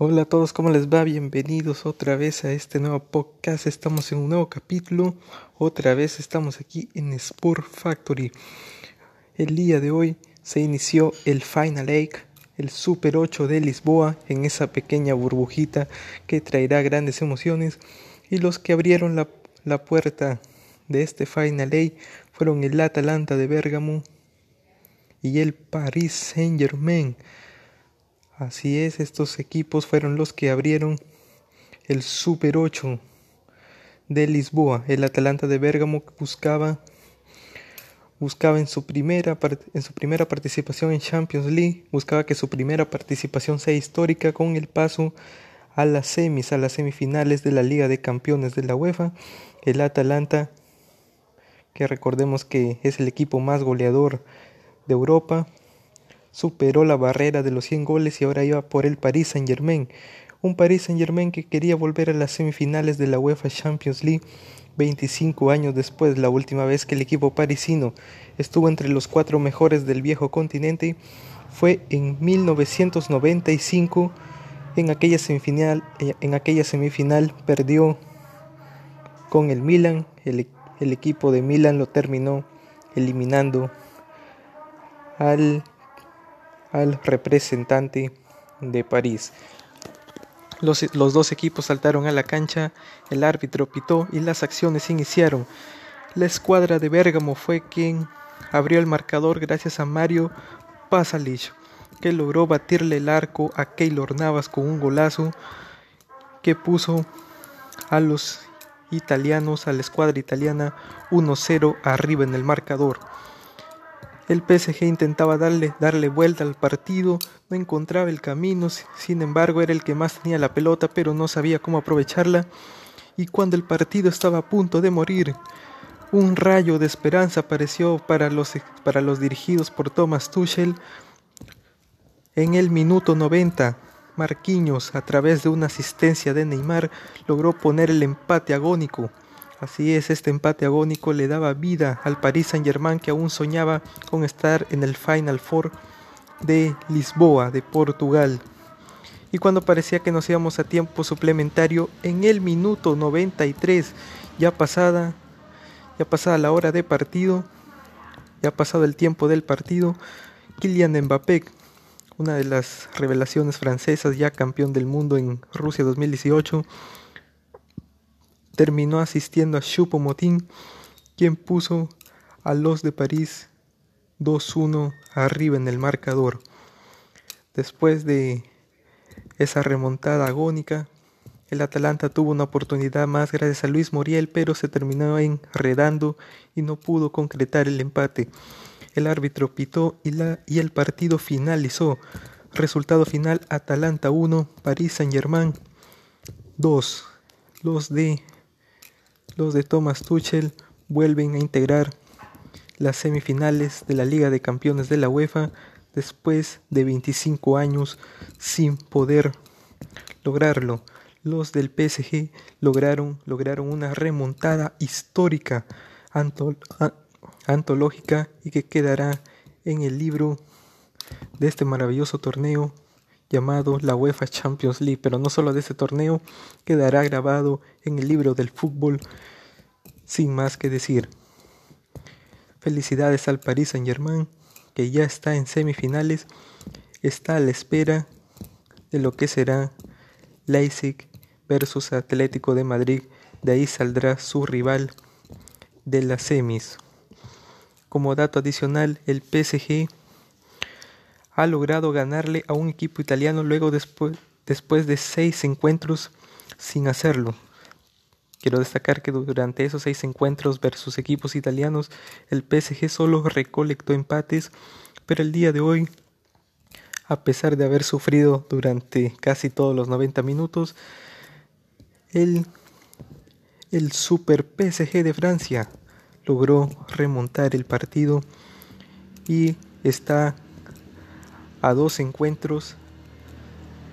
Hola a todos, ¿cómo les va? Bienvenidos otra vez a este nuevo podcast. Estamos en un nuevo capítulo. Otra vez estamos aquí en Sport Factory. El día de hoy se inició el Final Eight, el Super 8 de Lisboa, en esa pequeña burbujita que traerá grandes emociones. Y los que abrieron la, la puerta de este Final Eight fueron el Atalanta de Bergamo y el Paris Saint Germain Así es, estos equipos fueron los que abrieron el Super 8 de Lisboa. El Atalanta de Bérgamo buscaba buscaba en su primera en su primera participación en Champions League, buscaba que su primera participación sea histórica con el paso a las semis, a las semifinales de la Liga de Campeones de la UEFA. El Atalanta que recordemos que es el equipo más goleador de Europa, superó la barrera de los 100 goles y ahora iba por el Paris Saint Germain. Un Paris Saint Germain que quería volver a las semifinales de la UEFA Champions League 25 años después, la última vez que el equipo parisino estuvo entre los cuatro mejores del viejo continente fue en 1995. En aquella semifinal, en aquella semifinal perdió con el Milan. El, el equipo de Milan lo terminó eliminando al al representante de París. Los, dos equipos saltaron a la cancha, el árbitro pitó y las acciones iniciaron. La escuadra de Bérgamo fue quien abrió el marcador gracias a Mario Pasalic, que logró batirle el arco a Keylor Navas con un golazo que puso a los italianos, a la escuadra italiana 1-0 arriba en el marcador. El PSG intentaba darle, darle vuelta al partido, no encontraba el camino, sin embargo era el que más tenía la pelota, pero no sabía cómo aprovecharla. Y cuando el partido estaba a punto de morir, un rayo de esperanza apareció para los, para los dirigidos por Thomas Tuchel. En el minuto 90, Marquinhos, a través de una asistencia de Neymar, logró poner el empate agónico. Así es, este empate agónico le daba vida al Paris Saint-Germain que aún soñaba con estar en el Final Four de Lisboa, de Portugal. Y cuando parecía que nos íbamos a tiempo suplementario, en el minuto 93, ya pasada, ya pasada la hora de partido, ya pasado el tiempo del partido, Kylian Mbappé, una de las revelaciones francesas, ya campeón del mundo en Rusia 2018, terminó asistiendo a Choupo-Moting, quien puso a los de París 2-1 arriba en el marcador. Después de esa remontada agónica, el Atalanta tuvo una oportunidad más gracias a Luis Moriel, pero se terminó enredando y no pudo concretar el empate. El árbitro pitó y, la, y el partido finalizó. Resultado final Atalanta 1, París Saint Germain 2. Los de los de Thomas Tuchel vuelven a integrar las semifinales de la Liga de Campeones de la UEFA después de 25 años sin poder lograrlo. Los del PSG lograron, lograron una remontada histórica antológica y que quedará en el libro de este maravilloso torneo llamado la UEFA Champions League, pero no solo de ese torneo, quedará grabado en el libro del fútbol sin más que decir. Felicidades al Paris Saint Germain, que ya está en semifinales, está a la espera de lo que será Leipzig versus Atlético de Madrid, de ahí saldrá su rival de las semis. Como dato adicional, el PSG ha logrado ganarle a un equipo italiano luego después, después de seis encuentros sin hacerlo. Quiero destacar que durante esos seis encuentros versus equipos italianos, el PSG solo recolectó empates, pero el día de hoy, a pesar de haber sufrido durante casi todos los 90 minutos, el, el Super PSG de Francia logró remontar el partido y está a dos encuentros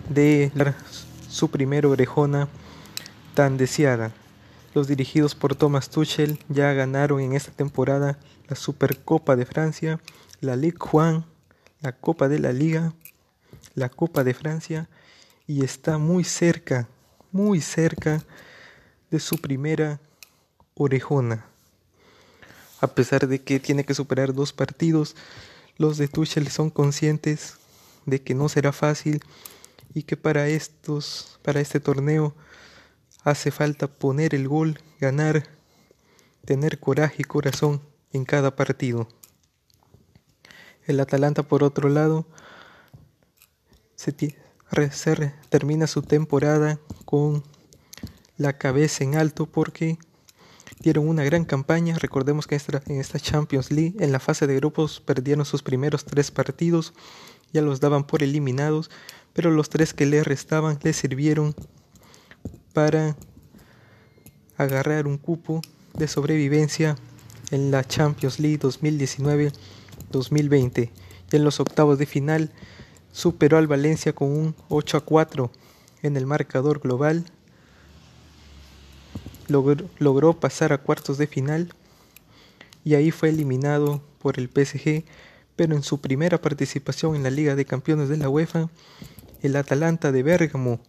de su primera orejona tan deseada. Los dirigidos por Thomas Tuchel ya ganaron en esta temporada la Supercopa de Francia, la Ligue 1, la Copa de la Liga, la Copa de Francia y está muy cerca, muy cerca de su primera orejona. A pesar de que tiene que superar dos partidos, los de Tuchel son conscientes de que no será fácil y que para estos, para este torneo hace falta poner el gol, ganar, tener coraje y corazón en cada partido. El Atalanta, por otro lado, se, termina su temporada con la cabeza en alto porque dieron una gran campaña. Recordemos que en esta Champions League, en la fase de grupos, perdieron sus primeros tres partidos, ya los daban por eliminados, pero los tres que le restaban le sirvieron para agarrar un cupo de sobrevivencia en la Champions League 2019-2020. Y en los octavos de final superó al Valencia con un 8 a 4 en el marcador global logró, pasar a cuartos de final y ahí fue eliminado por el PSG, pero en su primera participación en la Liga de Campeones de la UEFA, el Atalanta de Bérgamo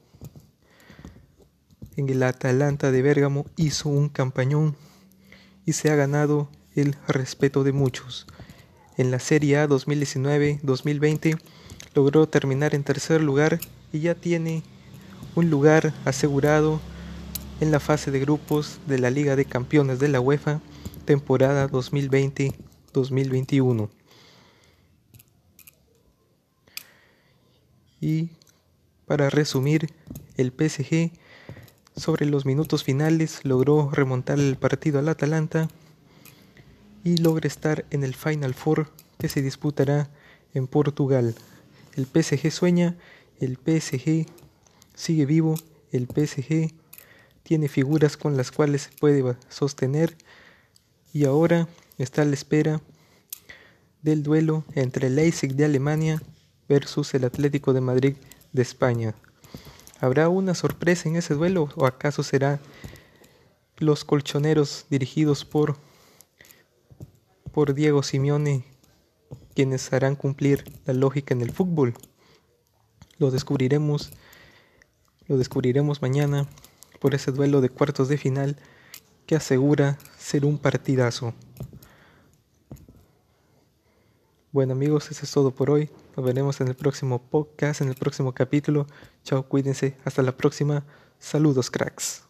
en el Atalanta de Bérgamo hizo un campañón y se ha ganado el respeto de muchos. En la Serie A 2019-2020 logró terminar en tercer lugar y ya tiene un lugar asegurado en la fase de grupos de la Liga de Campeones de la UEFA temporada 2020-2021. Y para resumir, el PSG sobre los minutos finales logró remontar el partido al Atalanta y logra estar en el Final Four que se disputará en Portugal. El PSG sueña, el PSG sigue vivo, el PSG tiene figuras con las cuales se puede sostener y ahora está a la espera del duelo entre el Leipzig de Alemania versus el Atlético de Madrid de España. ¿Habrá una sorpresa en ese duelo o acaso será los colchoneros dirigidos por por Diego Simeone quienes harán cumplir la lógica en el fútbol? Lo descubriremos lo descubriremos mañana por ese duelo de cuartos de final que asegura ser un partidazo. Bueno amigos, eso es todo por hoy. Nos veremos en el próximo podcast, en el próximo capítulo. Chao, cuídense. Hasta la próxima. Saludos, cracks.